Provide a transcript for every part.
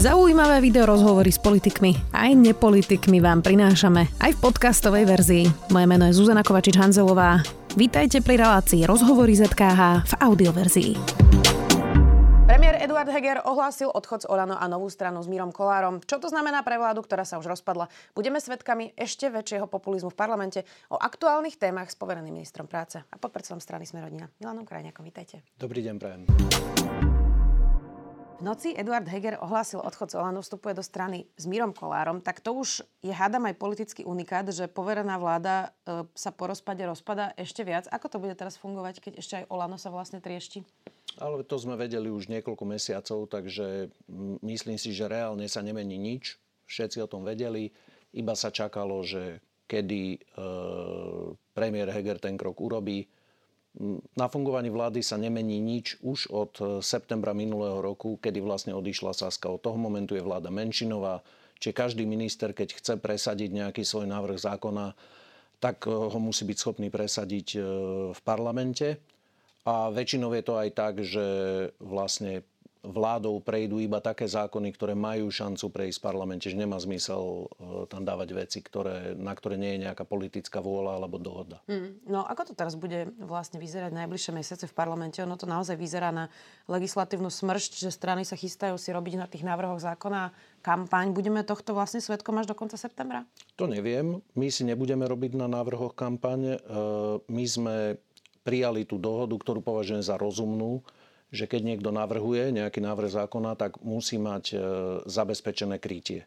Zaujímavé video rozhovory s politikmi aj nepolitikmi vám prinášame aj v podcastovej verzii. Moje meno je Zuzana Kovačič-Hanzelová. Vítajte pri relácii Rozhovory ZKH v audioverzii. Premiér Eduard Heger ohlásil odchod z Olano a novú stranu s Mírom Kolárom. Čo to znamená pre vládu, ktorá sa už rozpadla? Budeme svedkami ešte väčšieho populizmu v parlamente o aktuálnych témach s povereným ministrom práce a podpredsedom strany Smerodina. Milanom Krajňakom, vítajte. Dobrý deň, prajem. V noci Eduard Heger ohlásil odchod z Olano, vstupuje do strany s Mírom Kolárom, tak to už je hádam aj politický unikát, že poverená vláda e, sa po rozpade rozpada ešte viac. Ako to bude teraz fungovať, keď ešte aj Olano sa vlastne triešti? Ale to sme vedeli už niekoľko mesiacov, takže myslím si, že reálne sa nemení nič. Všetci o tom vedeli. Iba sa čakalo, že kedy e, premiér Heger ten krok urobí na fungovaní vlády sa nemení nič už od e, septembra minulého roku, kedy vlastne odišla Saska. Od toho momentu je vláda menšinová, čiže každý minister, keď chce presadiť nejaký svoj návrh zákona, tak e, ho musí byť schopný presadiť e, v parlamente. A väčšinou je to aj tak, že vlastne vládou prejdú iba také zákony, ktoré majú šancu prejsť v parlamente, že nemá zmysel e, tam dávať veci, ktoré, na ktoré nie je nejaká politická vôľa alebo dohoda. Mm, no ako to teraz bude vlastne vyzerať najbližšie mesiace v parlamente? Ono to naozaj vyzerá na legislatívnu smršť, že strany sa chystajú si robiť na tých návrhoch zákona kampaň. Budeme tohto vlastne svetkom až do konca septembra? To neviem. My si nebudeme robiť na návrhoch kampaň. E, my sme prijali tú dohodu, ktorú považujem za rozumnú že keď niekto navrhuje nejaký návrh zákona, tak musí mať e, zabezpečené krytie.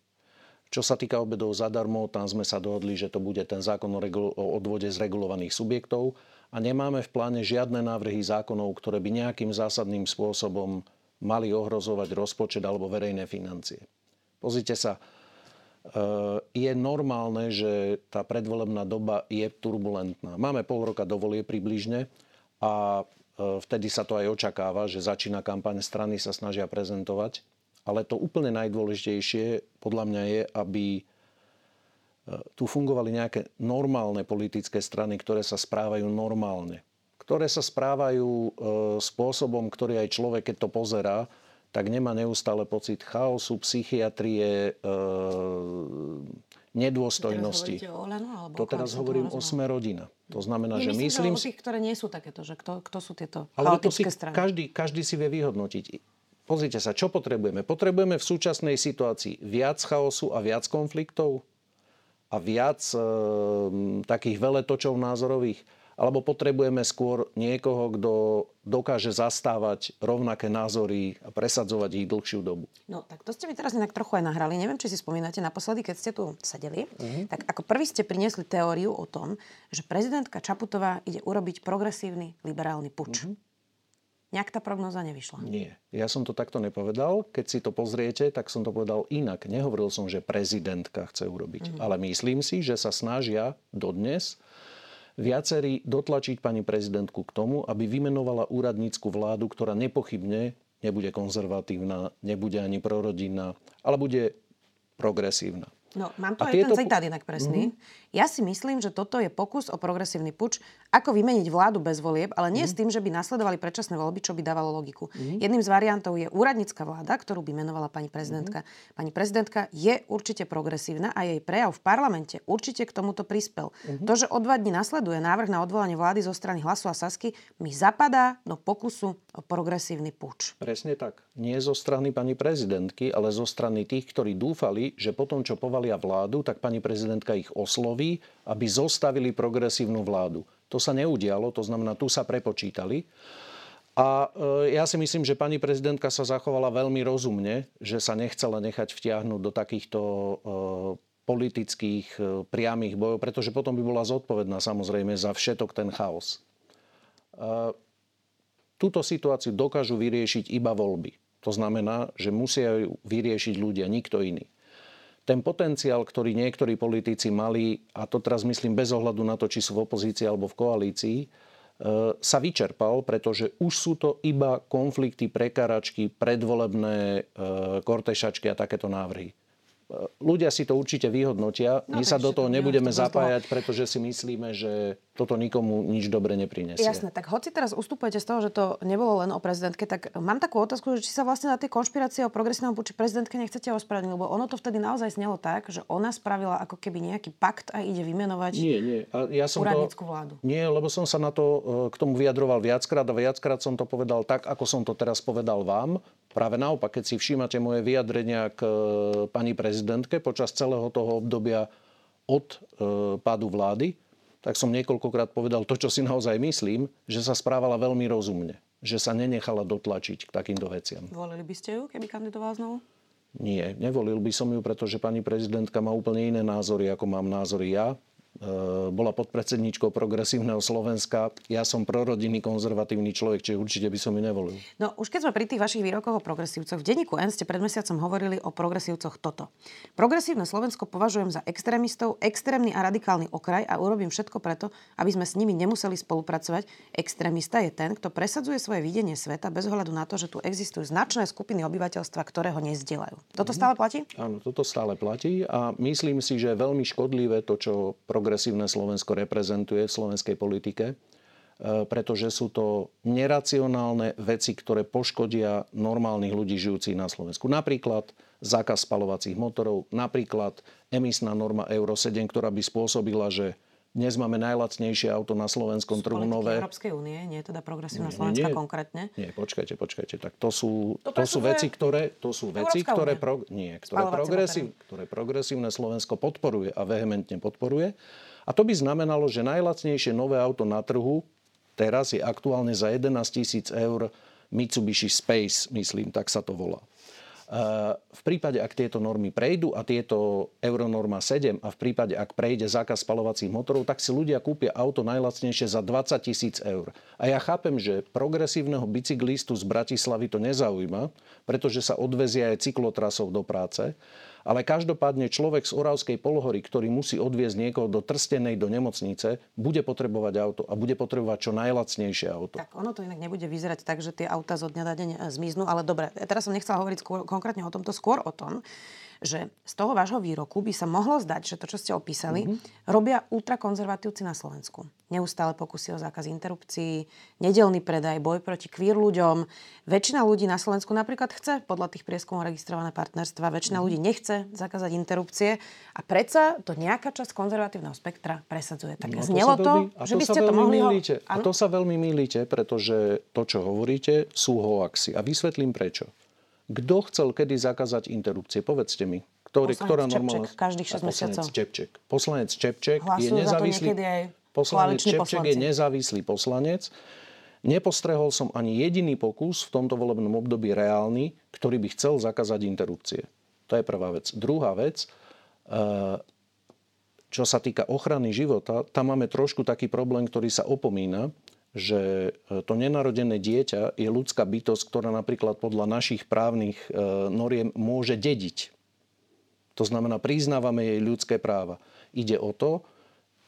Čo sa týka obedov zadarmo, tam sme sa dohodli, že to bude ten zákon o, regul- o odvode z regulovaných subjektov a nemáme v pláne žiadne návrhy zákonov, ktoré by nejakým zásadným spôsobom mali ohrozovať rozpočet alebo verejné financie. Pozrite sa, e, je normálne, že tá predvolebná doba je turbulentná. Máme pol roka dovolie približne a vtedy sa to aj očakáva, že začína kampaň, strany sa snažia prezentovať. Ale to úplne najdôležitejšie podľa mňa je, aby e, tu fungovali nejaké normálne politické strany, ktoré sa správajú normálne. Ktoré sa správajú e, spôsobom, ktorý aj človek, keď to pozerá, tak nemá neustále pocit chaosu, psychiatrie, nedôstojnosti. To teraz Olano, alebo to teraz hovorím o sme rodina. To znamená, že myslím... Že tých, ktoré nie sú takéto, že kto, kto sú tieto ale to si strany. Každý, každý si vie vyhodnotiť. Pozrite sa, čo potrebujeme? Potrebujeme v súčasnej situácii viac chaosu a viac konfliktov a viac e, takých veletočov názorových alebo potrebujeme skôr niekoho, kto dokáže zastávať rovnaké názory a presadzovať ich dlhšiu dobu? No, tak to ste mi teraz inak trochu aj nahrali. Neviem, či si spomínate, naposledy, keď ste tu sedeli, uh-huh. tak ako prvý ste priniesli teóriu o tom, že prezidentka Čaputová ide urobiť progresívny liberálny puč. Uh-huh. Nejak tá prognoza nevyšla. Nie. Ja som to takto nepovedal. Keď si to pozriete, tak som to povedal inak. Nehovoril som, že prezidentka chce urobiť. Uh-huh. Ale myslím si, že sa snažia dodnes viacerí dotlačiť pani prezidentku k tomu, aby vymenovala úradnícku vládu, ktorá nepochybne nebude konzervatívna, nebude ani prorodinná, ale bude progresívna. No, mám tu a aj tieto... ten citát inak presný. Mm-hmm. Ja si myslím, že toto je pokus o progresívny puč, ako vymeniť vládu bez volieb, ale nie mm-hmm. s tým, že by nasledovali predčasné voľby, čo by dávalo logiku. Mm-hmm. Jedným z variantov je úradnícka vláda, ktorú by menovala pani prezidentka. Mm-hmm. Pani prezidentka je určite progresívna a jej prejav v parlamente určite k tomuto prispel. Mm-hmm. To, že o dva dní nasleduje návrh na odvolanie vlády zo strany Hlasu a Sasky, mi zapadá do pokusu o progresívny puč. Presne tak. Nie zo strany pani prezidentky, ale zo strany tých, ktorí dúfali, že potom, čo povalia vládu, tak pani prezidentka ich osloví osloví, aby zostavili progresívnu vládu. To sa neudialo, to znamená, tu sa prepočítali. A e, ja si myslím, že pani prezidentka sa zachovala veľmi rozumne, že sa nechcela nechať vtiahnuť do takýchto e, politických e, priamých bojov, pretože potom by bola zodpovedná samozrejme za všetok ten chaos. Túto situáciu dokážu vyriešiť iba voľby. To znamená, že musia ju vyriešiť ľudia, nikto iný ten potenciál, ktorý niektorí politici mali, a to teraz myslím bez ohľadu na to, či sú v opozícii alebo v koalícii, e, sa vyčerpal, pretože už sú to iba konflikty, prekáračky, predvolebné e, kortešačky a takéto návrhy. ľudia si to určite vyhodnotia. No, My sa do toho nebudeme zapájať, pretože si myslíme, že toto nikomu nič dobre neprinesie. Jasné, tak hoci teraz ustupujete z toho, že to nebolo len o prezidentke, tak mám takú otázku, že či sa vlastne na tej konšpirácie o progresívnom voči prezidentke nechcete ospravedlniť, lebo ono to vtedy naozaj snelo tak, že ona spravila ako keby nejaký pakt a ide vymenovať nie, nie. A ja som to, vládu. Nie, lebo som sa na to e, k tomu vyjadroval viackrát a viackrát som to povedal tak, ako som to teraz povedal vám. Práve naopak, keď si všímate moje vyjadrenia k e, pani prezidentke počas celého toho obdobia od e, pádu vlády, tak som niekoľkokrát povedal to, čo si naozaj myslím, že sa správala veľmi rozumne. Že sa nenechala dotlačiť k takýmto veciam. Volili by ste ju, keby kandidovala znovu? Nie, nevolil by som ju, pretože pani prezidentka má úplne iné názory, ako mám názory ja. E, bola podpredsedníčkou progresívneho Slovenska. Ja som prorodinný konzervatívny človek, čiže určite by som ju nevolil. No už keď sme pri tých vašich výrokoch o progresívcoch, v denníku N ste pred mesiacom hovorili o progresívcoch toto. Progresívne Slovensko považujem za extrémistov, extrémny a radikálny okraj a urobím všetko preto, aby sme s nimi nemuseli spolupracovať. Extrémista je ten, kto presadzuje svoje videnie sveta bez ohľadu na to, že tu existujú značné skupiny obyvateľstva, ktoré ho nezdieľajú. Toto mhm. stále platí? Áno, toto stále platí a myslím si, že je veľmi škodlivé to, čo progresívne Slovensko reprezentuje v slovenskej politike, e, pretože sú to neracionálne veci, ktoré poškodia normálnych ľudí žijúcich na Slovensku. Napríklad zákaz spalovacích motorov, napríklad emisná norma Euro 7, ktorá by spôsobila, že dnes máme najlacnejšie auto na slovenskom trhu nové. Európskej únie, nie je teda progresívna nie, Slovenska nie, konkrétne? Nie, počkajte, počkajte. Tak to sú, to, to sú veci, ktoré, to sú veci, ktoré, pro, nie, ktoré, progresív, ktoré progresívne Slovensko podporuje a vehementne podporuje. A to by znamenalo, že najlacnejšie nové auto na trhu teraz je aktuálne za 11 tisíc eur Mitsubishi Space, myslím, tak sa to volá. V prípade, ak tieto normy prejdú a tieto Euronorma 7 a v prípade, ak prejde zákaz spalovacích motorov, tak si ľudia kúpia auto najlacnejšie za 20 tisíc eur. A ja chápem, že progresívneho bicyklistu z Bratislavy to nezaujíma, pretože sa odvezia aj cyklotrasov do práce. Ale každopádne človek z Oravskej polohory, ktorý musí odviezť niekoho do Trstenej, do nemocnice, bude potrebovať auto a bude potrebovať čo najlacnejšie auto. Tak ono to inak nebude vyzerať tak, že tie auta zo dňa na deň zmiznú, ale dobre, teraz som nechcela hovoriť skôr, konkrétne o tomto, skôr o tom, že z toho vášho výroku by sa mohlo zdať, že to, čo ste opísali, mm-hmm. robia ultrakonzervatívci na Slovensku. Neustále pokusy o zákaz interrupcií, nedelný predaj, boj proti queer ľuďom. Väčšina ľudí na Slovensku napríklad chce podľa tých prieskumov registrované partnerstva, väčšina mm-hmm. ľudí nechce zakázať interrupcie a predsa to nejaká časť konzervatívneho spektra presadzuje. Tak no, znelo to, veľmi, to že by ste to mohli... Milíte. Ho... A to sa veľmi milíte, pretože to, čo hovoríte, sú hoaxy. A vysvetlím prečo. Kto chcel kedy zakázať interrupcie? Povedzte mi. Ktorý, Poslanec ktorá normálna... každých 6 mesiacov. Čepček. Poslanec Čepček je nezávislý... Poslanec Čepček poslanci. je nezávislý poslanec. Nepostrehol som ani jediný pokus v tomto volebnom období reálny, ktorý by chcel zakázať interrupcie. To je prvá vec. Druhá vec, eh, čo sa týka ochrany života, tam máme trošku taký problém, ktorý sa opomína že e, to nenarodené dieťa je ľudská bytosť, ktorá napríklad podľa našich právnych e, noriem môže dediť. To znamená, priznávame jej ľudské práva. Ide o to,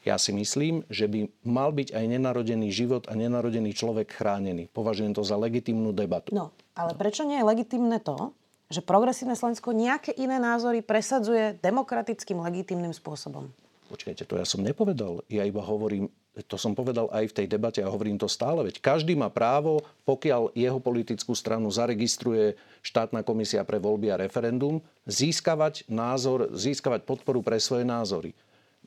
ja si myslím, že by mal byť aj nenarodený život a nenarodený človek chránený. Považujem to za legitimnú debatu. No, ale prečo nie je legitimné to, že progresívne Slovensko nejaké iné názory presadzuje demokratickým, legitimným spôsobom? Počkajte, to ja som nepovedal. Ja iba hovorím, to som povedal aj v tej debate a hovorím to stále, veď každý má právo, pokiaľ jeho politickú stranu zaregistruje štátna komisia pre voľby a referendum, získavať názor, získavať podporu pre svoje názory.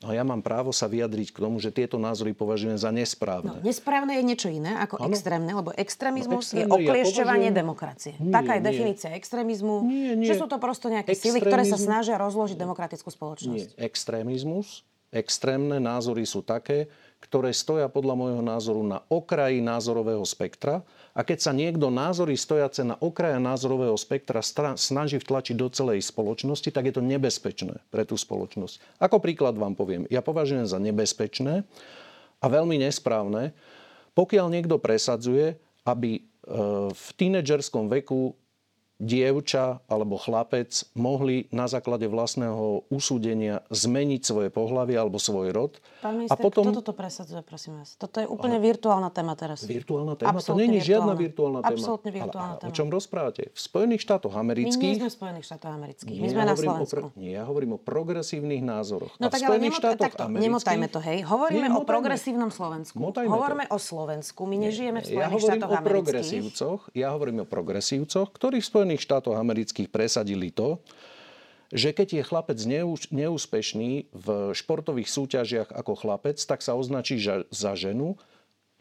No ja mám právo sa vyjadriť k tomu, že tieto názory považujem za nesprávne. No, nesprávne je niečo iné ako ano? extrémne, lebo extrémizmus no, je okliešťovanie ja považujem... demokracie. Nie, Taká je nie. definícia extrémizmu, nie, nie. že sú to prosto nejaké sily, ktoré sa snažia rozložiť demokratickú spoločnosť. Nie. Extrémizmus, extrémne názory sú také, ktoré stoja podľa môjho názoru na okraji názorového spektra. A keď sa niekto názory stojace na okraja názorového spektra snaží vtlačiť do celej spoločnosti, tak je to nebezpečné pre tú spoločnosť. Ako príklad vám poviem, ja považujem za nebezpečné a veľmi nesprávne, pokiaľ niekto presadzuje, aby e, v tínedžerskom veku dievča alebo chlapec mohli na základe vlastného usúdenia zmeniť svoje pohlavie alebo svoj rod. Pán minister, a potom... kto toto presadzuje, prosím vás? Toto je úplne ale... virtuálna téma teraz. Virtuálna téma? Absolutne to nie je žiadna virtuálna téma. Absolutne virtuálna ale, ale téma. O čom rozprávate? V Spojených štátoch amerických... My nie sme v Spojených štátoch amerických. My sme ja na Slovensku. Pro... Nie, ja hovorím o progresívnych názoroch. No a tak v Spojených ale štátoch takto, amerických... nemotajme to, hej. Hovoríme nie, o progresívnom Slovensku. Motajme Hovoríme to. o Slovensku. My nežijeme v Spojených ja štátoch amerických. Ja hovorím o progresívcoch, ktorí v Spojených štátoch amerických presadili to, že keď je chlapec neúspešný v športových súťažiach ako chlapec, tak sa označí za ženu,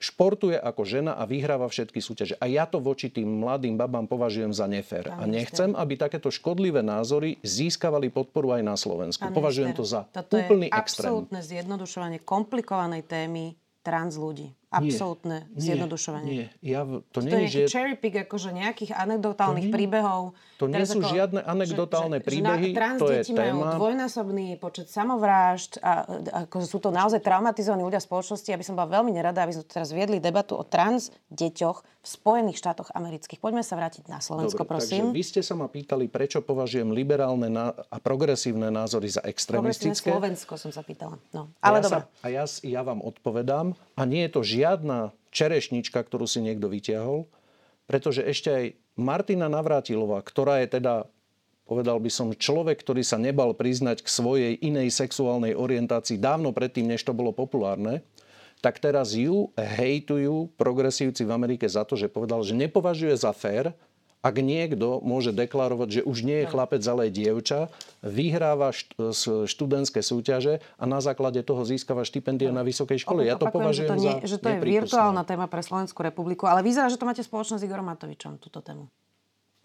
športuje ako žena a vyhráva všetky súťaže. A ja to voči tým mladým babám považujem za nefér. A nechcem, aby takéto škodlivé názory získavali podporu aj na Slovensku. Pán Považujem minister, to za toto úplný je extrém. absolútne zjednodušovanie komplikovanej témy trans ľudí absolútne nie, zjednodušovanie. Nie, ja, to, nie je že... cherry pick, akože nejakých anekdotálnych to nie, príbehov. To nie sú ako, žiadne anekdotálne že, príbehy, že, že trans to je téma. majú dvojnásobný počet samovrážd a, a ako sú to naozaj traumatizovaní ľudia spoločnosti. Aby som bola veľmi nerada, aby sme teraz viedli debatu o trans deťoch v Spojených štátoch amerických. Poďme sa vrátiť na Slovensko, Dobre, prosím. Takže vy ste sa ma pýtali, prečo považujem liberálne a progresívne názory za extrémistické. Slovensko som sa pýtala. No, ale a ja dobre. Sa, a ja, ja vám odpovedám, a nie je to žiadna čerešnička, ktorú si niekto vyťahol, pretože ešte aj Martina Navrátilová, ktorá je teda, povedal by som, človek, ktorý sa nebal priznať k svojej inej sexuálnej orientácii dávno predtým, než to bolo populárne, tak teraz ju hejtujú progresívci v Amerike za to, že povedal, že nepovažuje za fér, ak niekto môže deklarovať, že už nie je chlapec, ale je dievča, vyhráva študentské súťaže a na základe toho získava štipendia na vysokej škole. Ja to považujem že to, nie, za že to je virtuálna téma pre Slovenskú republiku, ale vyzerá, že to máte spoločnosť s Igorom Matovičom, túto tému.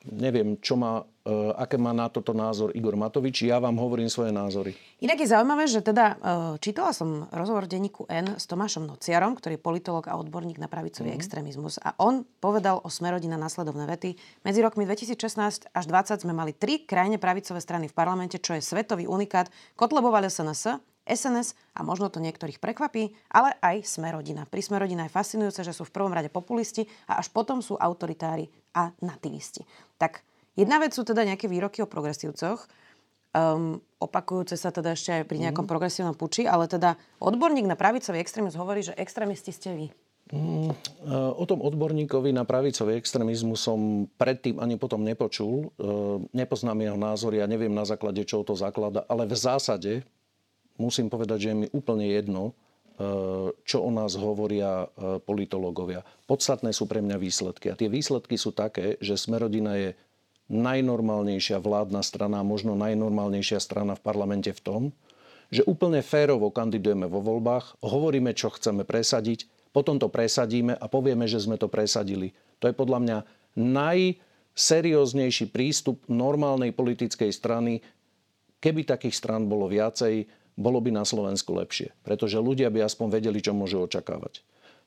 Neviem, čo má, uh, aké má na toto názor Igor Matovič. Ja vám hovorím svoje názory. Inak je zaujímavé, že teda uh, čítala som rozhovor denníku N s Tomášom Nociarom, ktorý je politolog a odborník na pravicový mm-hmm. extrémizmus. A on povedal o Smerodina nasledovné vety. Medzi rokmi 2016 až 2020 sme mali tri krajine pravicové strany v parlamente, čo je svetový unikát. Kotlebová SNS, SNS a možno to niektorých prekvapí, ale aj Smerodina. Pri Smerodina je fascinujúce, že sú v prvom rade populisti a až potom sú autoritári a nativisti. Tak jedna vec sú teda nejaké výroky o progresívcoch, um, opakujúce sa teda ešte aj pri nejakom mm. progresívnom puči, ale teda odborník na pravicový extrémizmus hovorí, že extrémisti ste vy. Mm, e, o tom odborníkovi na pravicový extrémizmus som predtým ani potom nepočul. E, nepoznám jeho názory a neviem na základe čoho to zaklada, ale v zásade musím povedať, že je mi úplne jedno, e, čo o nás hovoria e, politológovia. Podstatné sú pre mňa výsledky. A tie výsledky sú také, že Smerodina je najnormálnejšia vládna strana, možno najnormálnejšia strana v parlamente v tom, že úplne férovo kandidujeme vo voľbách, hovoríme, čo chceme presadiť, potom to presadíme a povieme, že sme to presadili. To je podľa mňa najserióznejší prístup normálnej politickej strany. Keby takých stran bolo viacej, bolo by na Slovensku lepšie. Pretože ľudia by aspoň vedeli, čo môžu očakávať.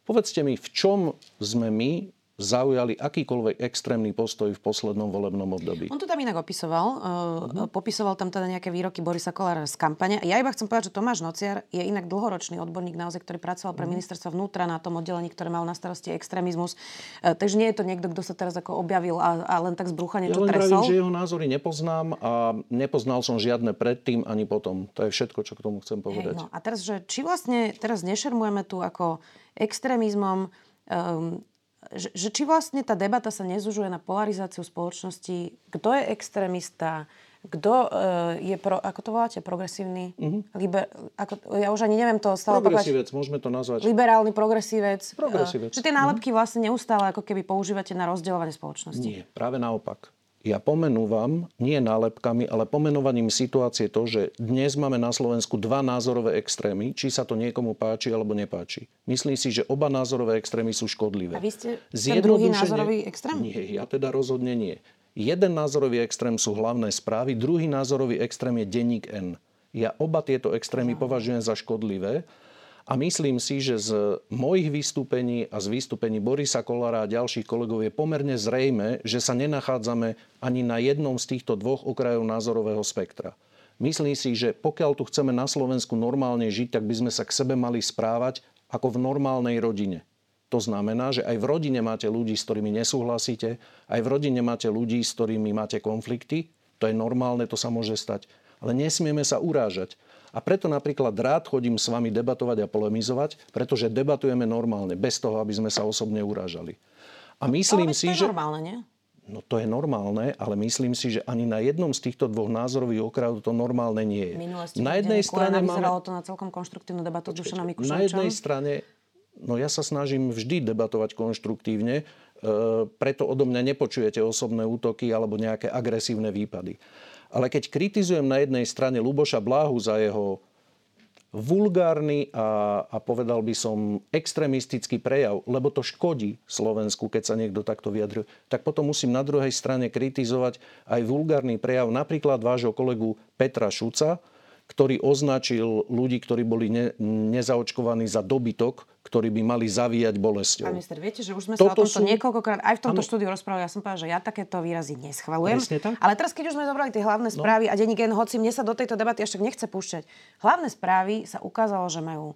Povedzte mi, v čom sme my zaujali akýkoľvek extrémny postoj v poslednom volebnom období. On to tam inak opisoval. Uh-huh. Popisoval tam teda nejaké výroky Borisa Kolára z kampane. Ja iba chcem povedať, že Tomáš Nociar je inak dlhoročný odborník naozaj, ktorý pracoval pre uh-huh. ministerstvo vnútra na tom oddelení, ktoré mal na starosti extrémizmus. Uh, takže nie je to niekto, kto sa teraz ako objavil a, a len tak z brucha niečo ja len tresol. že jeho názory nepoznám a nepoznal som žiadne predtým ani potom. To je všetko, čo k tomu chcem povedať. Hej, no. A teraz, že či vlastne teraz nešermujeme tu ako extrémizmom um, že, že či vlastne tá debata sa nezužuje na polarizáciu spoločnosti, kto je extrémista, kto uh, je, pro, ako to voláte, progresívny? Uh-huh. Liber, ako, ja už ani neviem to stále Progresívec, môžeme to nazvať. Liberálny progresívec. Progresívec. Uh, že tie nálepky uh-huh. vlastne neustále ako keby používate na rozdielovanie spoločnosti. Nie, práve naopak. Ja pomenúvam, nie nálepkami, ale pomenovaním situácie to, že dnes máme na Slovensku dva názorové extrémy, či sa to niekomu páči alebo nepáči. Myslím si, že oba názorové extrémy sú škodlivé. A vy ste ten druhý názorový extrém? Nie, ja teda rozhodne nie. Jeden názorový extrém sú hlavné správy, druhý názorový extrém je denník N. Ja oba tieto extrémy považujem za škodlivé a myslím si, že z mojich vystúpení a z vystúpení Borisa Kolára a ďalších kolegov je pomerne zrejme, že sa nenachádzame ani na jednom z týchto dvoch okrajov názorového spektra. Myslím si, že pokiaľ tu chceme na Slovensku normálne žiť, tak by sme sa k sebe mali správať ako v normálnej rodine. To znamená, že aj v rodine máte ľudí, s ktorými nesúhlasíte, aj v rodine máte ľudí, s ktorými máte konflikty. To je normálne, to sa môže stať. Ale nesmieme sa urážať. A preto napríklad rád chodím s vami debatovať a polemizovať, pretože debatujeme normálne, bez toho, aby sme sa osobne urážali. A myslím ale si, to je že... normálne, nie? No to je normálne, ale myslím si, že ani na jednom z týchto dvoch názorových okradov to normálne nie je. na jednej strane máme... to na celkom konštruktívnu debatu s Dušanom Na jednej strane No ja sa snažím vždy debatovať konštruktívne, e, preto odo mňa nepočujete osobné útoky alebo nejaké agresívne výpady. Ale keď kritizujem na jednej strane Luboša Bláhu za jeho vulgárny a, a povedal by som extrémistický prejav, lebo to škodí Slovensku, keď sa niekto takto vyjadruje, tak potom musím na druhej strane kritizovať aj vulgárny prejav napríklad vášho kolegu Petra Šuca, ktorý označil ľudí, ktorí boli ne, nezaočkovaní za dobytok, ktorí by mali zavíjať bolesťou. Pán minister, viete, že už sme Toto sa o tomto sú... niekoľkokrát aj v tomto ano. štúdiu rozprávali. Ja som povedal, že ja takéto výrazy neschvalujem. Ale teraz, keď už sme zobrali tie hlavné no. správy no. a denní gen, hoci mne sa do tejto debaty ešte nechce púšťať, hlavné správy sa ukázalo, že majú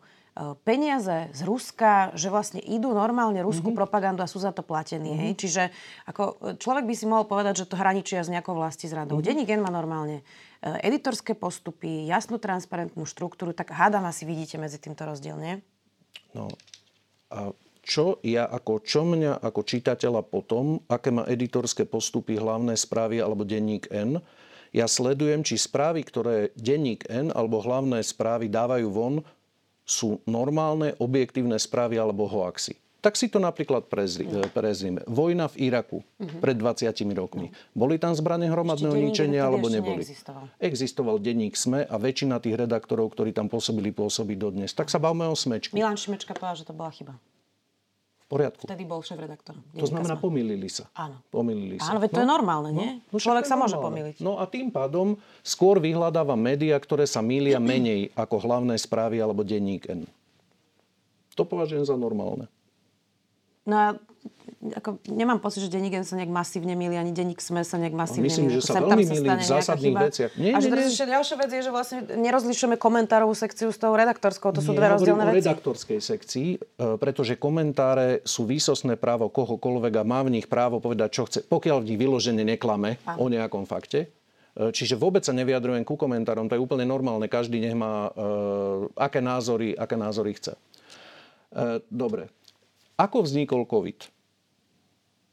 peniaze z Ruska, že vlastne idú normálne ruskú mm-hmm. propagandu a sú za to platení. Mm-hmm. Hej? Čiže ako e, človek by si mohol povedať, že to hraničia s nejakou vlasti zradou. Mm-hmm. Denní gen má normálne e, editorské postupy, jasnú transparentnú štruktúru, tak hádam asi vidíte medzi týmto rozdiel, nie? No, a čo ja ako, čo mňa ako čitateľa potom, aké má editorské postupy hlavné správy alebo denník N, ja sledujem, či správy, ktoré denník N alebo hlavné správy dávajú von, sú normálne, objektívne správy alebo hoaxy. Tak si to napríklad prezrime. Vojna v Iraku uh-huh. pred 20 rokmi. Boli tam zbranie hromadného ničenia alebo neboli? Existoval. Existoval denník SME a väčšina tých redaktorov, ktorí tam pôsobili, pôsobí dodnes. Tak sa bavme o Smečku. Milan Šimečka povedal, že to bola chyba. Poriadku. Vtedy bol šéf-redaktor. To znamená, SME. pomýlili sa. Áno. Pomýlili sa. Áno, veď to no? je normálne, nie? No, no Človek sa môže pomýliť. No a tým pádom skôr vyhľadáva médiá, ktoré sa mília menej ako hlavné správy alebo denník N. To považujem za normálne. No a ako, nemám pocit, že denník sa nejak masívne milí, ani denník SME sa nejak masívne Myslím, milí. že sa veľmi milí v zásadných veciach. Nie, a že teraz ešte ďalšia vec je, že vlastne nerozlišujeme komentárovú sekciu s tou redaktorskou. To sú dve rozdielne veci. redaktorskej sekcii, e, pretože komentáre sú výsostné právo kohokoľvek a má v nich právo povedať, čo chce, pokiaľ v nich vyložene neklame a. o nejakom fakte. E, čiže vôbec sa nevyjadrujem ku komentárom, to je úplne normálne, každý nech má, uh, aké, názory, aké názory chce. Uh, dobre, ako vznikol COVID?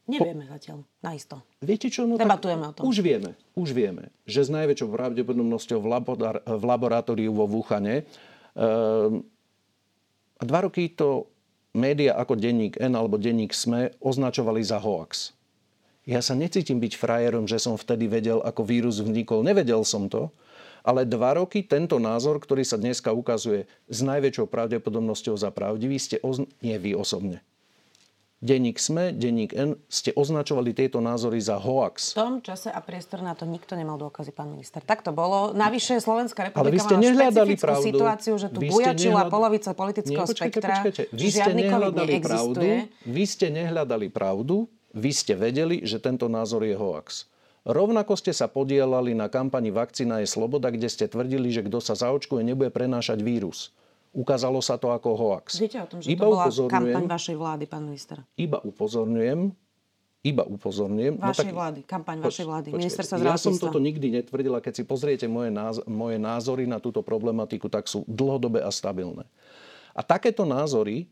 Nevieme po... zatiaľ, naisto. Viete čo? No Debatujeme o tom. Už vieme, už vieme, že s najväčšou pravdepodobnosťou v, labor- v laboratóriu vo Vúchane ehm, dva roky to média ako denník N alebo denník SME označovali za hoax. Ja sa necítim byť frajerom, že som vtedy vedel, ako vírus vznikol. Nevedel som to, ale dva roky tento názor, ktorý sa dneska ukazuje s najväčšou pravdepodobnosťou za pravdivý, ste ozn- nie vy osobne, denník SME, denník N, ste označovali tieto názory za hoax. V tom čase a priestor na to nikto nemal dôkazy, pán minister. Tak to bolo. Navyše Slovenská republika Ale vy ste nehľadali pravdu. situáciu, že tu bujačila nehľad... polovica politického Nie, počkejte, spektra. Počkejte. Vy ste nehľadali pravdu. Vy ste nehľadali pravdu. Vy ste vedeli, že tento názor je hoax. Rovnako ste sa podielali na kampani Vakcína je sloboda, kde ste tvrdili, že kto sa zaočkuje, nebude prenášať vírus. Ukázalo sa to ako hoax. Viete o tom, že iba to bola kampaň vašej vlády, pán minister? Iba upozorňujem, iba upozorňujem. No vašej no tak, vlády, kampaň poč, vašej vlády, počkej, ministerstva Ja som toto nikdy netvrdil a keď si pozriete moje, náz- moje názory na túto problematiku, tak sú dlhodobé a stabilné. A takéto názory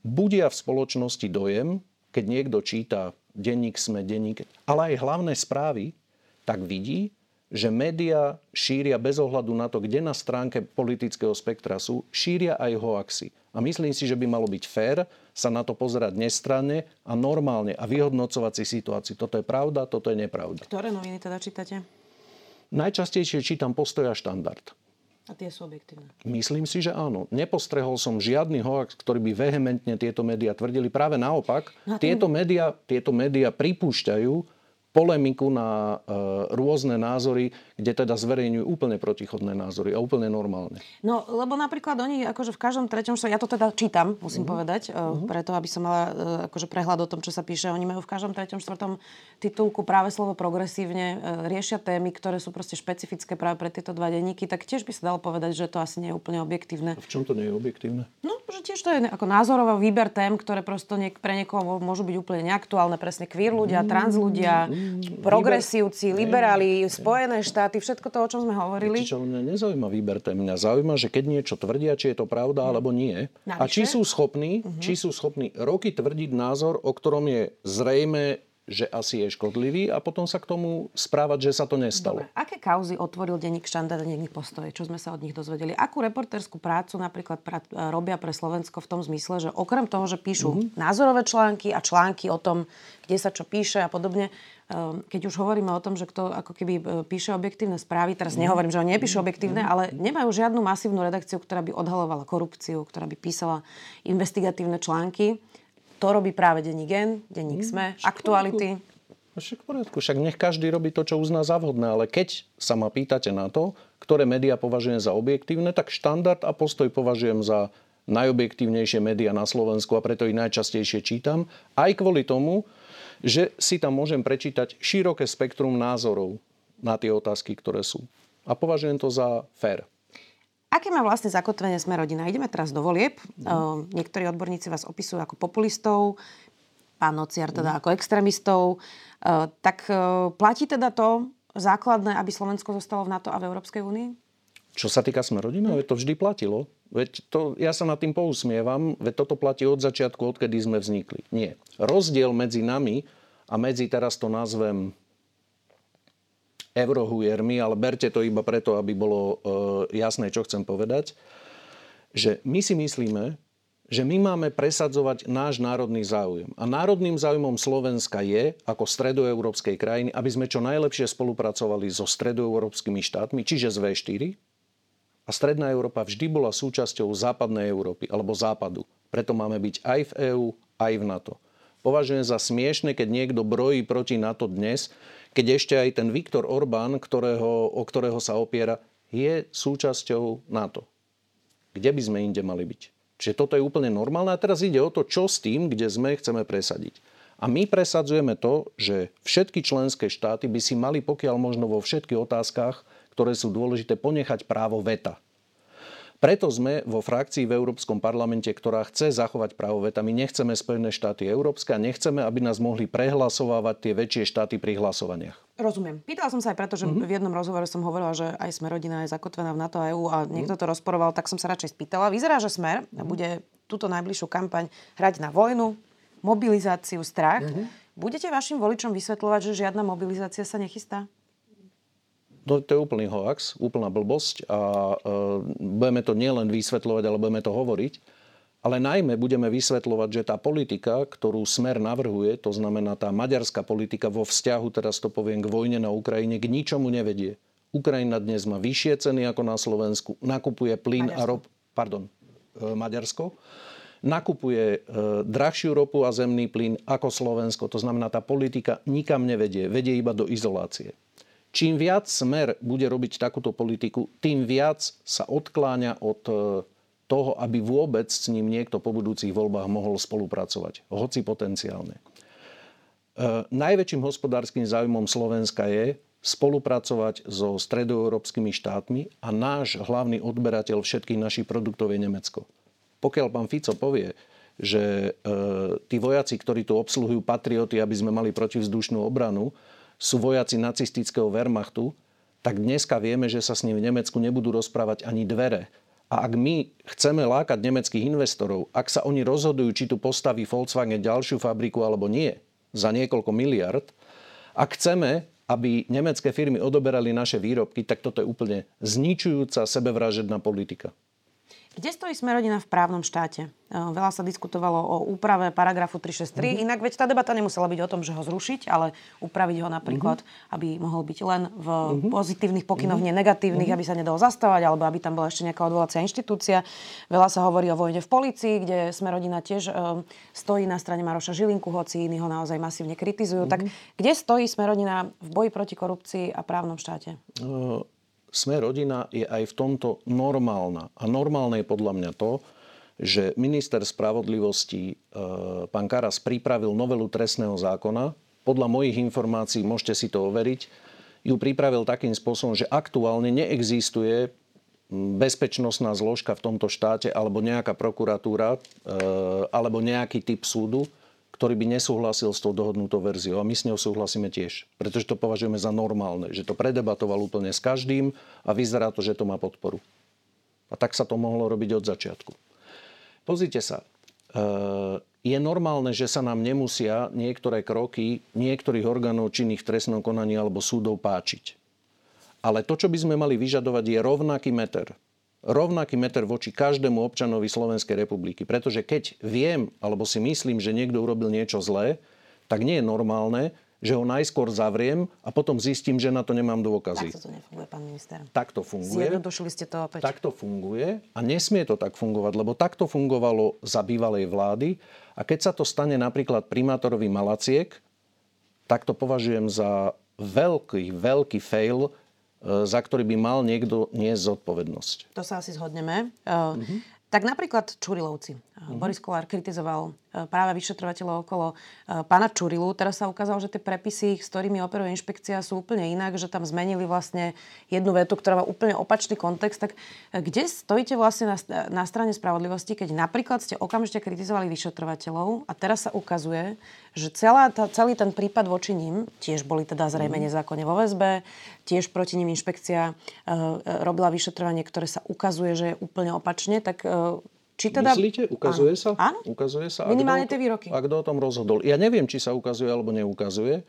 budia v spoločnosti dojem, keď niekto číta denník sme, denník, ale aj hlavné správy, tak vidí, že médiá šíria bez ohľadu na to, kde na stránke politického spektra sú, šíria aj hoaxy. A myslím si, že by malo byť fér sa na to pozerať nestranne a normálne a vyhodnocovať si situáciu. Toto je pravda, toto je nepravda. Ktoré noviny teda čítate? Najčastejšie čítam postoj a štandard. A tie sú objektívne? Myslím si, že áno. Nepostrehol som žiadny hoax, ktorý by vehementne tieto médiá tvrdili. Práve naopak, no tým... tieto médiá tieto médiá pripúšťajú polemiku na e, rôzne názory, kde teda zverejňujú úplne protichodné názory a úplne normálne. No, lebo napríklad oni akože v každom treťom ja to teda čítam, musím uh-huh. povedať, uh-huh. preto aby som mala akože prehľad o tom, čo sa píše. Oni majú v každom treťom, štvrtom titulku práve slovo progresívne, riešia témy, ktoré sú proste špecifické práve pre tieto dva denníky, tak tiež by sa dalo povedať, že to asi nie je úplne objektívne. A v čom to nie je objektívne? No, že tiež to je ako názorový výber tém, ktoré prosto niek- pre niekoho môžu byť úplne neaktuálne, presne queer ľudia, trans ľudia, progresívci, liberáli, Spojené štáty, všetko to, o čom sme hovorili. Čiže mňa nezaujíma výber tém. Mňa zaujíma, že keď niečo tvrdia, či je to pravda alebo nie. Navyše? A či sú schopní, uh-huh. či sú schopní roky tvrdiť názor, o ktorom je zrejme že asi je škodlivý a potom sa k tomu správať, že sa to nestalo. Dobre. Aké kauzy otvoril denník štandard a denník postoje? Čo sme sa od nich dozvedeli? Akú reporterskú prácu napríklad pra- robia pre Slovensko v tom zmysle, že okrem toho, že píšu mm-hmm. názorové články a články o tom, kde sa čo píše a podobne, keď už hovoríme o tom, že kto ako keby e, píše objektívne správy, teraz mm. nehovorím, že oni nepíšu mhm. objektívne, mm. ale nemajú žiadnu masívnu redakciu, ktorá by odhalovala korupciu, ktorá by písala investigatívne články. To robí práve denní Gen, denník mm, SME, aktuality. Však v poriadku, však nech každý robí to, čo uzná za vhodné, ale keď sa ma pýtate na to, ktoré médiá považujem za objektívne, tak štandard a postoj považujem za najobjektívnejšie médiá na Slovensku a preto ich najčastejšie čítam. Aj kvôli tomu, že si tam môžem prečítať široké spektrum názorov na tie otázky, ktoré sú. A považujem to za fér. Aké má vlastne zakotvenie sme rodina? Ideme teraz do volieb. Mm. niektorí odborníci vás opisujú ako populistov, pán Nociar teda mm. ako extrémistov. Uh, tak uh, platí teda to základné, aby Slovensko zostalo v NATO a v Európskej únii? Čo sa týka sme rodina, mm. to vždy platilo. Veď to, ja sa nad tým pousmievam, veď toto platí od začiatku, odkedy sme vznikli. Nie. Rozdiel medzi nami a medzi, teraz to nazvem, eurohujermi, ale berte to iba preto, aby bolo e, jasné, čo chcem povedať, že my si myslíme, že my máme presadzovať náš národný záujem. A národným záujmom Slovenska je, ako stredoeurópskej krajiny, aby sme čo najlepšie spolupracovali so stredoeurópskymi štátmi, čiže z V4. A Stredná Európa vždy bola súčasťou západnej Európy alebo západu. Preto máme byť aj v EÚ, aj v NATO. Považujem za smiešne, keď niekto brojí proti NATO dnes, keď ešte aj ten Viktor Orbán, ktorého, o ktorého sa opiera, je súčasťou NATO. Kde by sme inde mali byť? Čiže toto je úplne normálne a teraz ide o to, čo s tým, kde sme, chceme presadiť. A my presadzujeme to, že všetky členské štáty by si mali pokiaľ možno vo všetkých otázkach, ktoré sú dôležité, ponechať právo veta. Preto sme vo frakcii v Európskom parlamente, ktorá chce zachovať právo veta. My nechceme Spojené štáty európske a nechceme, aby nás mohli prehlasovávať tie väčšie štáty pri hlasovaniach. Rozumiem. Pýtala som sa aj preto, že mm-hmm. v jednom rozhovore som hovorila, že aj sme rodina je zakotvená v NATO a EU a niekto to rozporoval, tak som sa radšej spýtala. Vyzerá, že Smer mm-hmm. bude túto najbližšiu kampaň hrať na vojnu, mobilizáciu, strach. Mm-hmm. Budete vašim voličom vysvetľovať, že žiadna mobilizácia sa nechystá? To, to je úplný hoax, úplná blbosť a e, budeme to nielen vysvetľovať, ale budeme to hovoriť. Ale najmä budeme vysvetľovať, že tá politika, ktorú Smer navrhuje, to znamená tá maďarská politika vo vzťahu, teraz to poviem, k vojne na Ukrajine, k ničomu nevedie. Ukrajina dnes má vyššie ceny ako na Slovensku, nakupuje plyn Maďarsko. a rob... Pardon, e, Maďarsko nakupuje e, drahšiu ropu a zemný plyn ako Slovensko. To znamená, tá politika nikam nevedie, vedie iba do izolácie. Čím viac smer bude robiť takúto politiku, tým viac sa odkláňa od e, toho, aby vôbec s ním niekto po budúcich voľbách mohol spolupracovať, hoci potenciálne. E, najväčším hospodárskym záujmom Slovenska je spolupracovať so stredoeurópskymi štátmi a náš hlavný odberateľ všetkých našich produktov je Nemecko. Pokiaľ pán Fico povie, že e, tí vojaci, ktorí tu obsluhujú patrioty, aby sme mali protivzdušnú obranu, sú vojaci nacistického Wehrmachtu, tak dneska vieme, že sa s ním v Nemecku nebudú rozprávať ani dvere. A ak my chceme lákať nemeckých investorov, ak sa oni rozhodujú, či tu postaví Volkswagen ďalšiu fabriku alebo nie, za niekoľko miliard, ak chceme, aby nemecké firmy odoberali naše výrobky, tak toto je úplne zničujúca sebevražedná politika. Kde stojí Smerodina v právnom štáte? E, veľa sa diskutovalo o úprave paragrafu 363. Mm-hmm. Inak veď tá debata nemusela byť o tom, že ho zrušiť, ale upraviť ho napríklad, mm-hmm. aby mohol byť len v mm-hmm. pozitívnych pokynoch, mm-hmm. nie negatívnych, mm-hmm. aby sa nedalo zastavať, alebo aby tam bola ešte nejaká odvolacia inštitúcia. Veľa sa hovorí o vojne v policii, kde Smerodina tiež um, stojí na strane Maroša Žilinku, hoci iní ho naozaj masívne kritizujú. Mm-hmm. Tak kde stojí Smerodina v boji proti korupcii a právnom štáte? Uh sme rodina je aj v tomto normálna. A normálne je podľa mňa to, že minister spravodlivosti e, pán Karas pripravil novelu trestného zákona. Podľa mojich informácií, môžete si to overiť, ju pripravil takým spôsobom, že aktuálne neexistuje bezpečnostná zložka v tomto štáte alebo nejaká prokuratúra e, alebo nejaký typ súdu, ktorý by nesúhlasil s tou dohodnutou verziou. A my s ňou súhlasíme tiež, pretože to považujeme za normálne, že to predebatoval úplne s každým a vyzerá to, že to má podporu. A tak sa to mohlo robiť od začiatku. Pozrite sa, e, je normálne, že sa nám nemusia niektoré kroky niektorých orgánov činných v trestnom konaní alebo súdov páčiť. Ale to, čo by sme mali vyžadovať, je rovnaký meter rovnaký meter voči každému občanovi Slovenskej republiky. Pretože keď viem, alebo si myslím, že niekto urobil niečo zlé, tak nie je normálne, že ho najskôr zavriem a potom zistím, že na to nemám dôkazy. Takto to nefunguje, pán minister. Takto funguje. Zjednodušili ste to opäť. Takto funguje a nesmie to tak fungovať, lebo takto fungovalo za bývalej vlády. A keď sa to stane napríklad primátorovi Malaciek, tak to považujem za veľký, veľký fail za ktorý by mal niekto niesť zodpovednosť. To sa asi zhodneme. Uh-huh. Tak napríklad Čurilovci. Uh-huh. Boris Kolár kritizoval E, práve vyšetrovateľov okolo e, pána Čurilu. Teraz sa ukázalo, že tie prepisy, s ktorými operuje inšpekcia, sú úplne inak, že tam zmenili vlastne jednu vetu, ktorá má úplne opačný kontext. Tak e, kde stojíte vlastne na, na strane spravodlivosti, keď napríklad ste okamžite kritizovali vyšetrovateľov a teraz sa ukazuje, že celá tá, celý ten prípad voči ním, tiež boli teda zrejme mm. nezákonne vo väzbe, tiež proti ním inšpekcia uh, robila vyšetrovanie, ktoré sa ukazuje, že je úplne opačne, tak uh, či teda... Myslíte? Ukazuje áno. sa? Áno. Ukazuje sa? Minimálne tie výroky. A kto o tom rozhodol? Ja neviem, či sa ukazuje alebo neukazuje, e,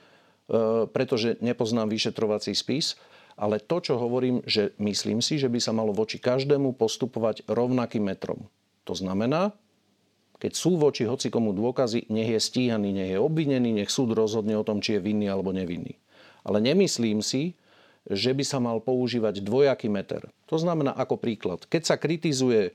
pretože nepoznám vyšetrovací spis, ale to, čo hovorím, že myslím si, že by sa malo voči každému postupovať rovnakým metrom. To znamená, keď sú voči hocikomu dôkazy, nech je stíhaný, nech je obvinený, nech súd rozhodne o tom, či je vinný alebo nevinný. Ale nemyslím si, že by sa mal používať dvojaký meter. To znamená ako príklad. Keď sa kritizuje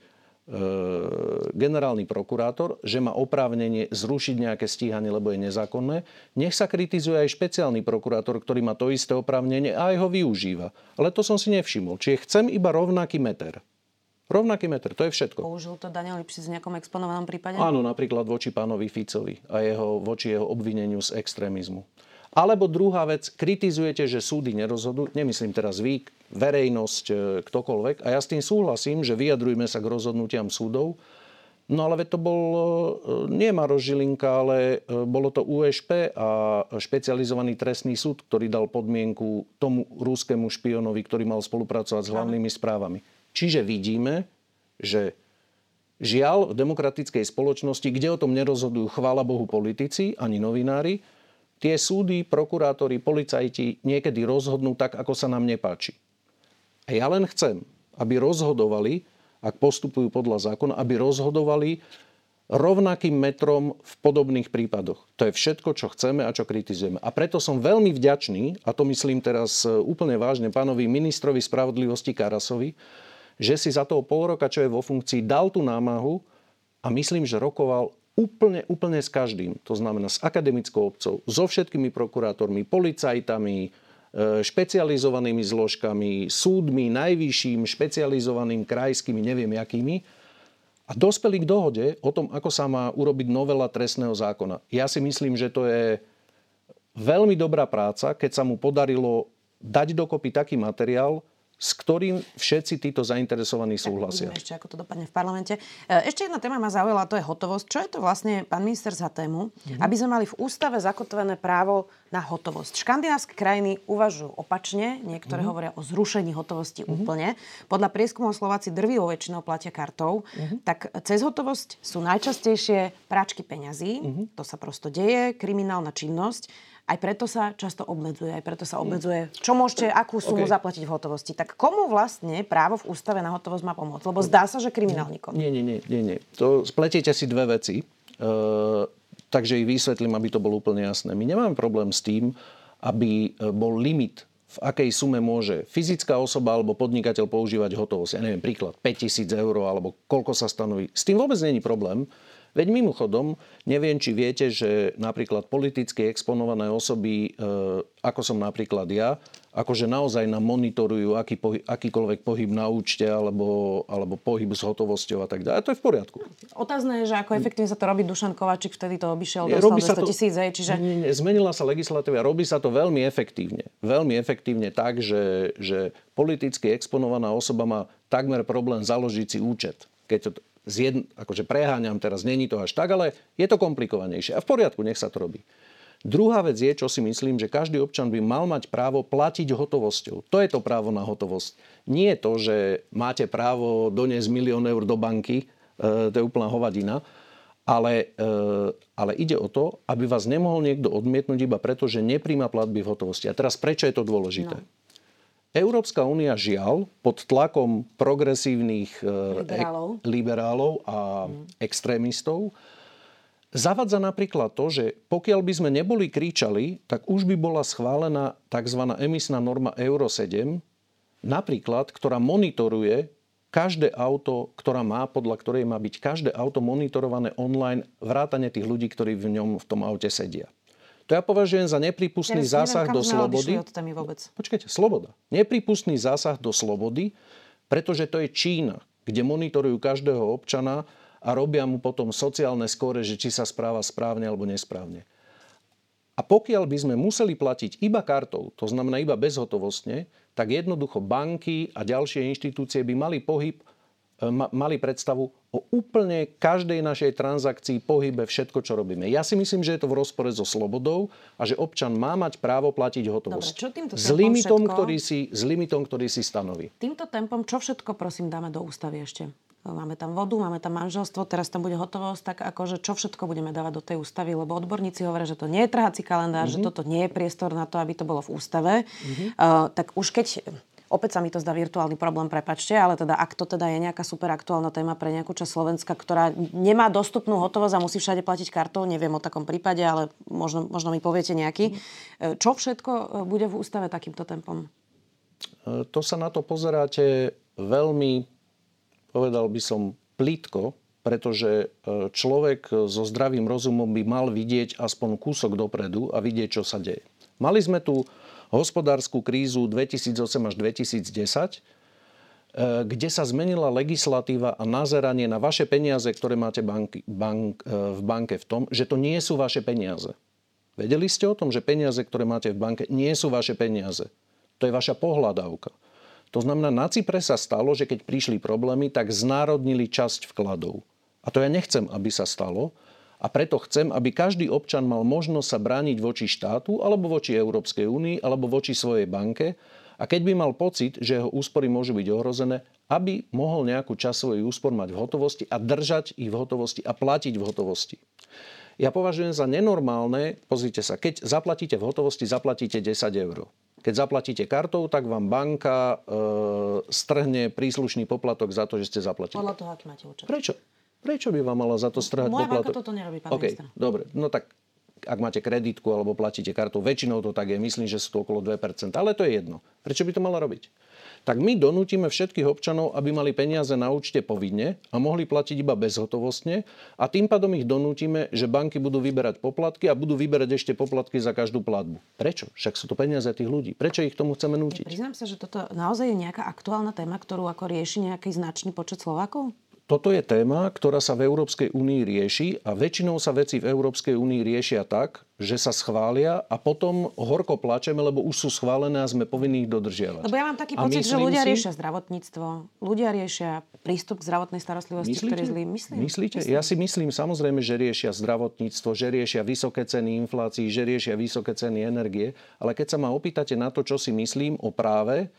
generálny prokurátor, že má oprávnenie zrušiť nejaké stíhanie, lebo je nezákonné, nech sa kritizuje aj špeciálny prokurátor, ktorý má to isté oprávnenie a aj ho využíva. Ale to som si nevšimol. Čiže chcem iba rovnaký meter. Rovnaký meter, to je všetko. Použil to Daniel Lipšic v nejakom exponovanom prípade? Áno, napríklad voči pánovi Ficovi a jeho, voči jeho obvineniu z extrémizmu. Alebo druhá vec, kritizujete, že súdy nerozhodujú, nemyslím teraz vy, verejnosť, e, ktokoľvek. A ja s tým súhlasím, že vyjadrujme sa k rozhodnutiam súdov. No ale to bol e, nie Maroš Žilinka, ale e, bolo to USP a špecializovaný trestný súd, ktorý dal podmienku tomu rúskému špionovi, ktorý mal spolupracovať s hlavnými správami. Čiže vidíme, že žiaľ v demokratickej spoločnosti, kde o tom nerozhodujú, chvála Bohu, politici ani novinári, tie súdy, prokurátori, policajti niekedy rozhodnú tak, ako sa nám nepáči. A ja len chcem, aby rozhodovali, ak postupujú podľa zákona, aby rozhodovali rovnakým metrom v podobných prípadoch. To je všetko, čo chceme a čo kritizujeme. A preto som veľmi vďačný, a to myslím teraz e, úplne vážne, pánovi ministrovi spravodlivosti Karasovi, že si za toho pol roka, čo je vo funkcii, dal tú námahu a myslím, že rokoval úplne, úplne s každým. To znamená s akademickou obcov, so všetkými prokurátormi, policajtami, E, špecializovanými zložkami, súdmi, najvyšším, špecializovaným, krajskými, neviem jakými. A dospeli k dohode o tom, ako sa má urobiť novela trestného zákona. Ja si myslím, že to je veľmi dobrá práca, keď sa mu podarilo dať dokopy taký materiál, s ktorým všetci títo zainteresovaní súhlasia. ešte, ako to dopadne v parlamente. E, ešte jedna téma ma zaujala, to je hotovosť. Čo je to vlastne, pán minister, za tému, mm-hmm. aby sme mali v ústave zakotvené právo na hotovosť? Škandinávske krajiny uvažujú opačne, niektoré mm-hmm. hovoria o zrušení hotovosti mm-hmm. úplne. Podľa prieskumov Slováci drvivou väčšinou platia kartou, mm-hmm. tak cez hotovosť sú najčastejšie práčky peňazí, mm-hmm. to sa prosto deje, kriminálna činnosť. Aj preto sa často obmedzuje, aj preto sa obmedzuje, čo môžete, akú sumu okay. zaplatiť v hotovosti. Tak komu vlastne právo v ústave na hotovosť má pomôcť? Lebo zdá sa, že kriminálnikom. Nie, nie, nie, nie. nie. To spletiete si dve veci, e, takže ich vysvetlím, aby to bolo úplne jasné. My nemáme problém s tým, aby e, bol limit v akej sume môže fyzická osoba alebo podnikateľ používať hotovosť. Ja neviem, príklad 5000 eur alebo koľko sa stanoví. S tým vôbec není problém. Veď mimochodom, neviem, či viete, že napríklad politicky exponované osoby, e, ako som napríklad ja, akože naozaj nám monitorujú aký pohy, akýkoľvek pohyb na účte alebo, alebo pohyb s hotovosťou a tak ďalej. A to je v poriadku. Otázne je, že ako efektívne sa to robí Dušan Kovačík, vtedy to obišiel, dostal 200 tisíc, čiže... Nie, nie, zmenila sa legislatíva, robí sa to veľmi efektívne. Veľmi efektívne tak, že, že politicky exponovaná osoba má takmer problém založiť si účet. Keď zjedn, akože preháňam teraz, není to až tak, ale je to komplikovanejšie. A v poriadku, nech sa to robí. Druhá vec je, čo si myslím, že každý občan by mal mať právo platiť hotovosťou. To je to právo na hotovosť. Nie je to, že máte právo doniesť milión eur do banky, e, to je úplná hovadina, ale, e, ale ide o to, aby vás nemohol niekto odmietnúť iba preto, že nepríjma platby v hotovosti. A teraz prečo je to dôležité? No. Európska únia žiaľ pod tlakom progresívnych e, liberálov, e- liberálov a mm. extrémistov zavadza napríklad to, že pokiaľ by sme neboli kričali, tak už by bola schválená tzv. emisná norma Euro 7, napríklad, ktorá monitoruje každé auto, ktorá má, podľa ktorej má byť každé auto monitorované online, vrátane tých ľudí, ktorí v ňom v tom aute sedia. To ja považujem za nepripustný ja zásah neviem, do slobody. Od vôbec. Počkajte, sloboda. Nepripustný zásah do slobody, pretože to je Čína, kde monitorujú každého občana a robia mu potom sociálne skóre, že či sa správa správne alebo nesprávne. A pokiaľ by sme museli platiť iba kartou, to znamená iba bezhotovostne, tak jednoducho banky a ďalšie inštitúcie by mali pohyb mali predstavu o úplne každej našej transakcii, pohybe, všetko, čo robíme. Ja si myslím, že je to v rozpore so slobodou a že občan má mať právo platiť hotovosť. Dobre, čo týmto s limitom, všetko... ktorý si, s limitom, ktorý si stanoví. Týmto tempom, čo všetko, prosím, dáme do ústavy ešte? Máme tam vodu, máme tam manželstvo, teraz tam bude hotovosť, tak akože čo všetko budeme dávať do tej ústavy, lebo odborníci hovoria, že to nie je trhací kalendár, mm-hmm. že toto nie je priestor na to, aby to bolo v ústave. Mm-hmm. Uh, tak už keď Opäť sa mi to zdá virtuálny problém, prepačte, ale teda ak to teda je nejaká super aktuálna téma pre nejakú časť Slovenska, ktorá nemá dostupnú hotovosť a musí všade platiť kartou, neviem o takom prípade, ale možno, možno mi poviete nejaký. Mm. Čo všetko e, bude v ústave takýmto tempom? E, to sa na to pozeráte veľmi, povedal by som, plítko, pretože e, človek so zdravým rozumom by mal vidieť aspoň kúsok dopredu a vidieť, čo sa deje. Mali sme tu hospodárskú krízu 2008 až 2010, e, kde sa zmenila legislatíva a nazeranie na vaše peniaze, ktoré máte banky, bank, e, v banke v tom, že to nie sú vaše peniaze. Vedeli ste o tom, že peniaze, ktoré máte v banke, nie sú vaše peniaze. To je vaša pohľadávka. To znamená, na Cypre sa stalo, že keď prišli problémy, tak znárodnili časť vkladov. A to ja nechcem, aby sa stalo, a preto chcem, aby každý občan mal možnosť sa brániť voči štátu, alebo voči Európskej únii, alebo voči svojej banke. A keď by mal pocit, že jeho úspory môžu byť ohrozené, aby mohol nejakú časť svojich úspor mať v hotovosti a držať ich v hotovosti a platiť v hotovosti. Ja považujem za nenormálne, pozrite sa, keď zaplatíte v hotovosti, zaplatíte 10 eur. Keď zaplatíte kartou, tak vám banka e, strhne príslušný poplatok za to, že ste zaplatili. Podľa toho, aký máte účet. Prečo? Prečo by vám mala za to strhať Moja poplatok? Moja toto nerobí, pán okay, minister. dobre. No tak ak máte kreditku alebo platíte kartou, väčšinou to tak je, myslím, že sú to okolo 2%, ale to je jedno. Prečo by to mala robiť? Tak my donútime všetkých občanov, aby mali peniaze na účte povinne a mohli platiť iba bezhotovostne a tým pádom ich donútime, že banky budú vyberať poplatky a budú vyberať ešte poplatky za každú platbu. Prečo? Však sú to peniaze tých ľudí. Prečo ich tomu chceme nútiť? Ja priznám sa, že toto naozaj je nejaká aktuálna téma, ktorú ako rieši nejaký značný počet Slovákov? Toto je téma, ktorá sa v Európskej únii rieši a väčšinou sa veci v Európskej únii riešia tak, že sa schvália a potom horko plačeme, lebo už sú schválené a sme povinní ich dodržiavať. Lebo ja mám taký a pocit, že ľudia si... riešia zdravotníctvo, ľudia riešia prístup k zdravotnej starostlivosti, Myslíte? ktorý zlý. Myslím. Myslíte? Myslím. Ja si myslím samozrejme, že riešia zdravotníctvo, že riešia vysoké ceny inflácií, že riešia vysoké ceny energie, ale keď sa ma opýtate na to, čo si myslím o práve, eh,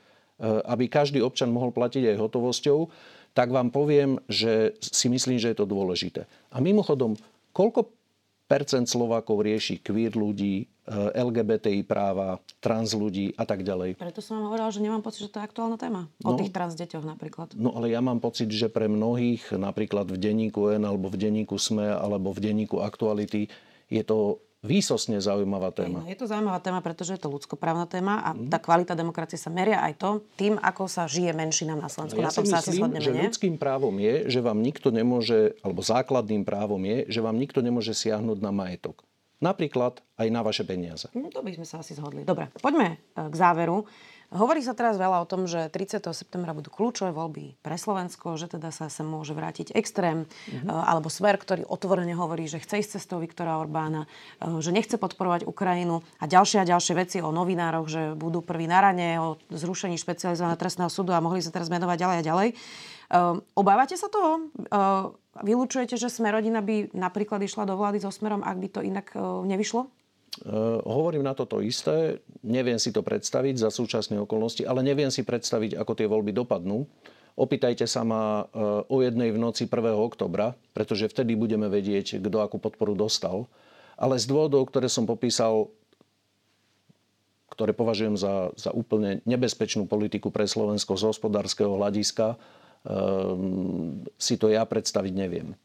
aby každý občan mohol platiť aj hotovosťou, tak vám poviem, že si myslím, že je to dôležité. A mimochodom, koľko percent Slovákov rieši queer ľudí, LGBTI práva, trans ľudí a tak ďalej. Preto som vám hovorila, že nemám pocit, že to je aktuálna téma. O no, tých trans deťoch napríklad. No ale ja mám pocit, že pre mnohých, napríklad v denníku N alebo v denníku SME alebo v denníku Aktuality, je to výsosne zaujímavá téma. Je to zaujímavá téma, pretože je to ľudskoprávna téma a mm. tá kvalita demokracie sa meria aj to tým, ako sa žije menšinám na Slovensku. Ja na tom si sa myslím, asi že nie? ľudským právom je, že vám nikto nemôže, alebo základným právom je, že vám nikto nemôže siahnuť na majetok. Napríklad aj na vaše peniaze. No to by sme sa asi zhodli. Dobre, poďme e, k záveru. Hovorí sa teraz veľa o tom, že 30. septembra budú kľúčové voľby pre Slovensko, že teda sa sem môže vrátiť extrém mm-hmm. alebo smer, ktorý otvorene hovorí, že chce ísť cestou Viktora Orbána, eh, že nechce podporovať Ukrajinu a ďalšie a ďalšie veci o novinároch, že budú prví na rane, o zrušení špecializovaného trestného súdu a mohli sa teraz menovať ďalej a ďalej. Eh, obávate sa toho? Vylúčujete, že sme rodina by napríklad išla do vlády so smerom, ak by to inak nevyšlo? Uh, hovorím na toto isté, neviem si to predstaviť za súčasné okolnosti, ale neviem si predstaviť, ako tie voľby dopadnú. Opýtajte sa ma uh, o jednej v noci 1. oktobra, pretože vtedy budeme vedieť, kto akú podporu dostal. Ale z dôvodov, ktoré som popísal, ktoré považujem za, za úplne nebezpečnú politiku pre Slovensko z hospodárskeho hľadiska, um, si to ja predstaviť neviem.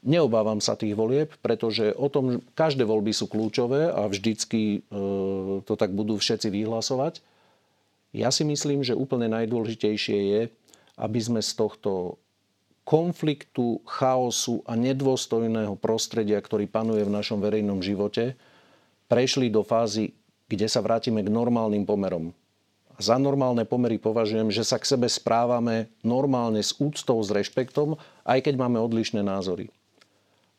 Neobávam sa tých volieb, pretože o tom, každé voľby sú kľúčové a vždycky e, to tak budú všetci vyhlasovať. Ja si myslím, že úplne najdôležitejšie je, aby sme z tohto konfliktu, chaosu a nedôstojného prostredia, ktorý panuje v našom verejnom živote, prešli do fázy, kde sa vrátime k normálnym pomerom. A za normálne pomery považujem, že sa k sebe správame normálne s úctou, s rešpektom, aj keď máme odlišné názory.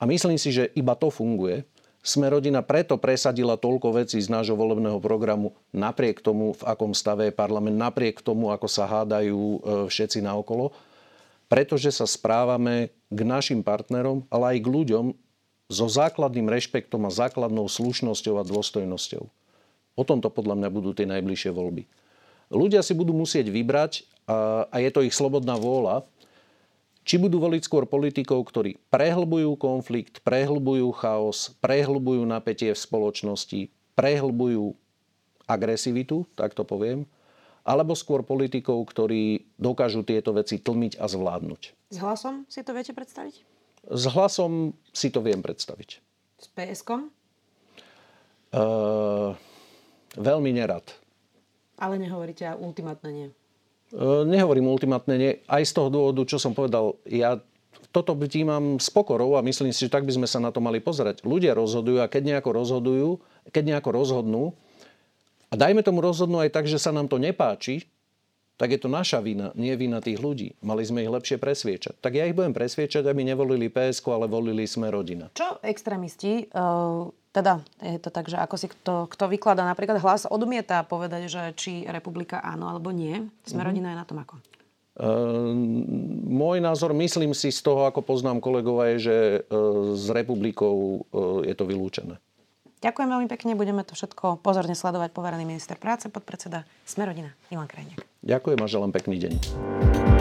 A myslím si, že iba to funguje. Sme rodina preto presadila toľko vecí z nášho volebného programu napriek tomu, v akom stave je parlament, napriek tomu, ako sa hádajú e, všetci naokolo, pretože sa správame k našim partnerom, ale aj k ľuďom so základným rešpektom a základnou slušnosťou a dôstojnosťou. O tomto podľa mňa budú tie najbližšie voľby. Ľudia si budú musieť vybrať a, je to ich slobodná vôľa, či budú voliť skôr politikov, ktorí prehlbujú konflikt, prehlbujú chaos, prehlbujú napätie v spoločnosti, prehlbujú agresivitu, tak to poviem, alebo skôr politikov, ktorí dokážu tieto veci tlmiť a zvládnuť. S hlasom si to viete predstaviť? S hlasom si to viem predstaviť. S PSK? Uh, veľmi nerad. Ale nehovoríte ultimátne nie. E, nehovorím ultimátne nie, aj z toho dôvodu, čo som povedal, ja toto vnímam s pokorou a myslím si, že tak by sme sa na to mali pozerať. Ľudia rozhodujú a keď nejako rozhodujú, keď nejako rozhodnú, a dajme tomu rozhodnú aj tak, že sa nám to nepáči, tak je to naša vina, nie vina tých ľudí. Mali sme ich lepšie presviečať. Tak ja ich budem presviečať, aby nevolili PSK, ale volili sme rodina. Čo extrémisti uh teda je to tak, že ako si kto, kto vykladá napríklad hlas, odmieta povedať, že či republika áno alebo nie. Sme mm-hmm. rodina je na tom ako? Uh, môj názor, myslím si z toho, ako poznám kolegov, je, že uh, s republikou uh, je to vylúčené. Ďakujem veľmi pekne, budeme to všetko pozorne sledovať. Poverený minister práce, podpredseda Smerodina Ivan Krajniak. Ďakujem a želám pekný deň.